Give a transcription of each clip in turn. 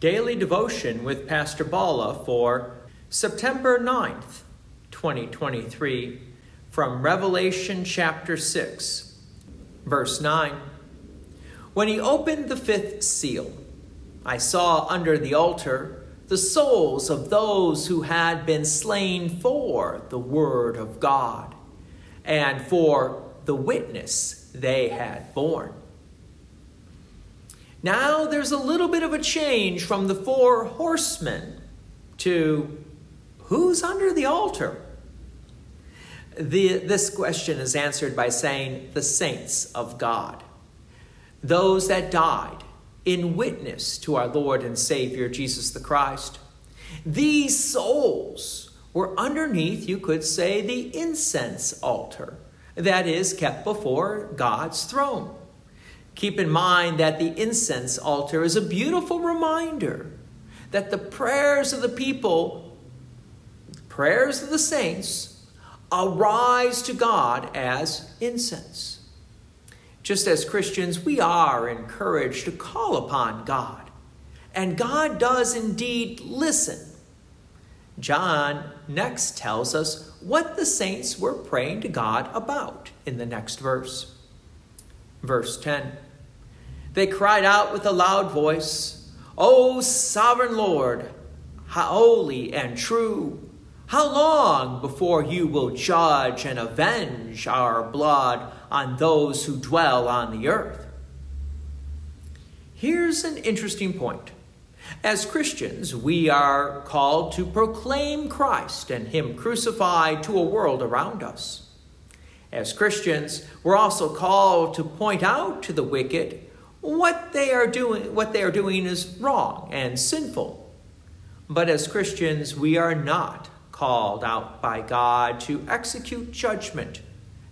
Daily Devotion with Pastor Balla for September 9th, 2023, from Revelation chapter 6, verse 9. When he opened the fifth seal, I saw under the altar the souls of those who had been slain for the word of God and for the witness they had borne. Now there's a little bit of a change from the four horsemen to who's under the altar? The, this question is answered by saying the saints of God, those that died in witness to our Lord and Savior Jesus the Christ. These souls were underneath, you could say, the incense altar that is kept before God's throne. Keep in mind that the incense altar is a beautiful reminder that the prayers of the people, prayers of the saints, arise to God as incense. Just as Christians, we are encouraged to call upon God, and God does indeed listen. John next tells us what the saints were praying to God about in the next verse. Verse 10 they cried out with a loud voice, O sovereign Lord, holy and true, how long before you will judge and avenge our blood on those who dwell on the earth? Here's an interesting point. As Christians, we are called to proclaim Christ and Him crucified to a world around us. As Christians, we're also called to point out to the wicked what they are doing what they are doing is wrong and sinful. But as christians we are not called out by god to execute judgment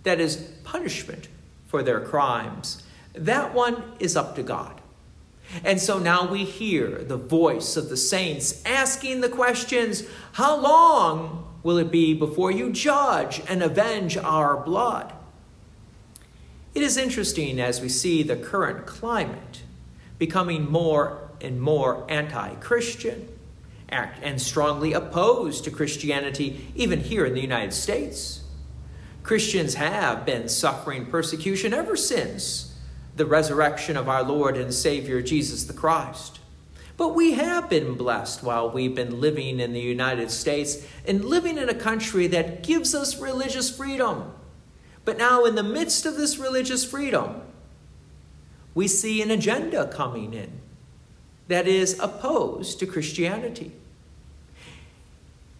that is punishment for their crimes. That one is up to god. And so now we hear the voice of the saints asking the questions how long will it be before you judge and avenge our blood it is interesting as we see the current climate becoming more and more anti Christian and strongly opposed to Christianity, even here in the United States. Christians have been suffering persecution ever since the resurrection of our Lord and Savior Jesus the Christ. But we have been blessed while we've been living in the United States and living in a country that gives us religious freedom but now, in the midst of this religious freedom, we see an agenda coming in that is opposed to Christianity.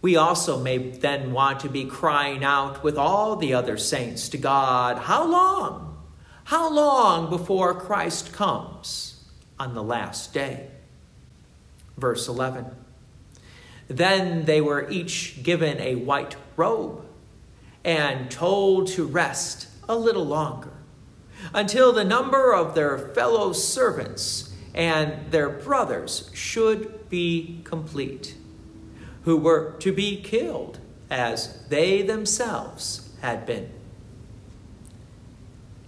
We also may then want to be crying out with all the other saints to God, How long? How long before Christ comes on the last day? Verse 11. Then they were each given a white robe and told to rest a little longer until the number of their fellow servants and their brothers should be complete, who were to be killed as they themselves had been.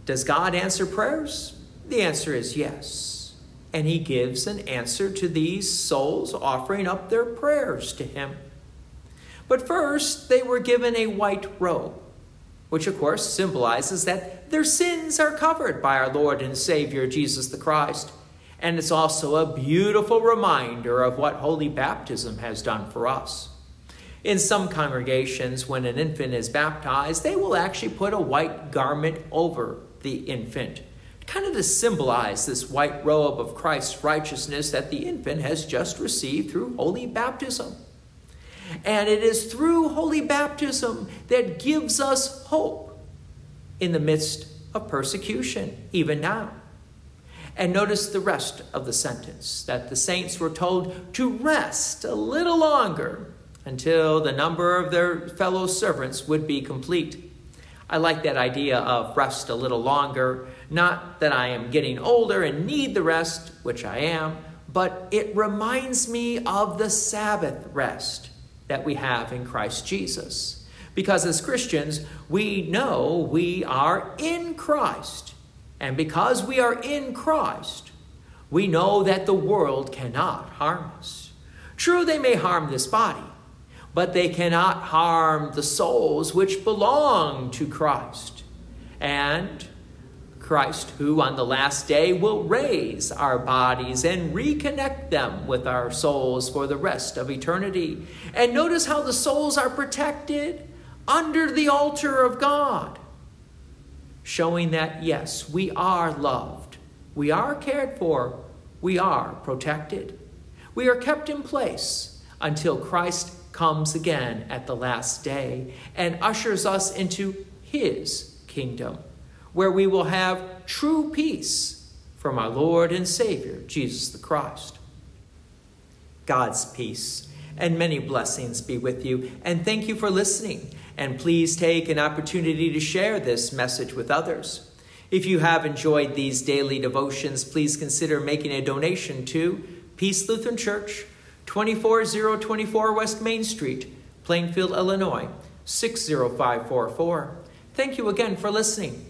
Does God answer prayers? The answer is yes. And He gives an answer to these souls offering up their prayers to Him. But first, they were given a white robe, which of course symbolizes that their sins are covered by our Lord and Savior Jesus the Christ. And it's also a beautiful reminder of what holy baptism has done for us. In some congregations, when an infant is baptized, they will actually put a white garment over the infant, kind of to symbolize this white robe of Christ's righteousness that the infant has just received through holy baptism. And it is through holy baptism that gives us hope in the midst of persecution, even now. And notice the rest of the sentence that the saints were told to rest a little longer until the number of their fellow servants would be complete. I like that idea of rest a little longer. Not that I am getting older and need the rest, which I am, but it reminds me of the Sabbath rest that we have in Christ Jesus. Because as Christians, we know we are in Christ. And because we are in Christ, we know that the world cannot harm us. True, they may harm this body, but they cannot harm the souls which belong to Christ. And Christ, who on the last day will raise our bodies and reconnect them with our souls for the rest of eternity. And notice how the souls are protected under the altar of God, showing that, yes, we are loved, we are cared for, we are protected, we are kept in place until Christ comes again at the last day and ushers us into his kingdom, where we will have true peace from our Lord and Savior, Jesus the Christ. God's peace and many blessings be with you, and thank you for listening. And please take an opportunity to share this message with others. If you have enjoyed these daily devotions, please consider making a donation to Peace Lutheran Church, 24024 West Main Street, Plainfield, Illinois, 60544. Thank you again for listening.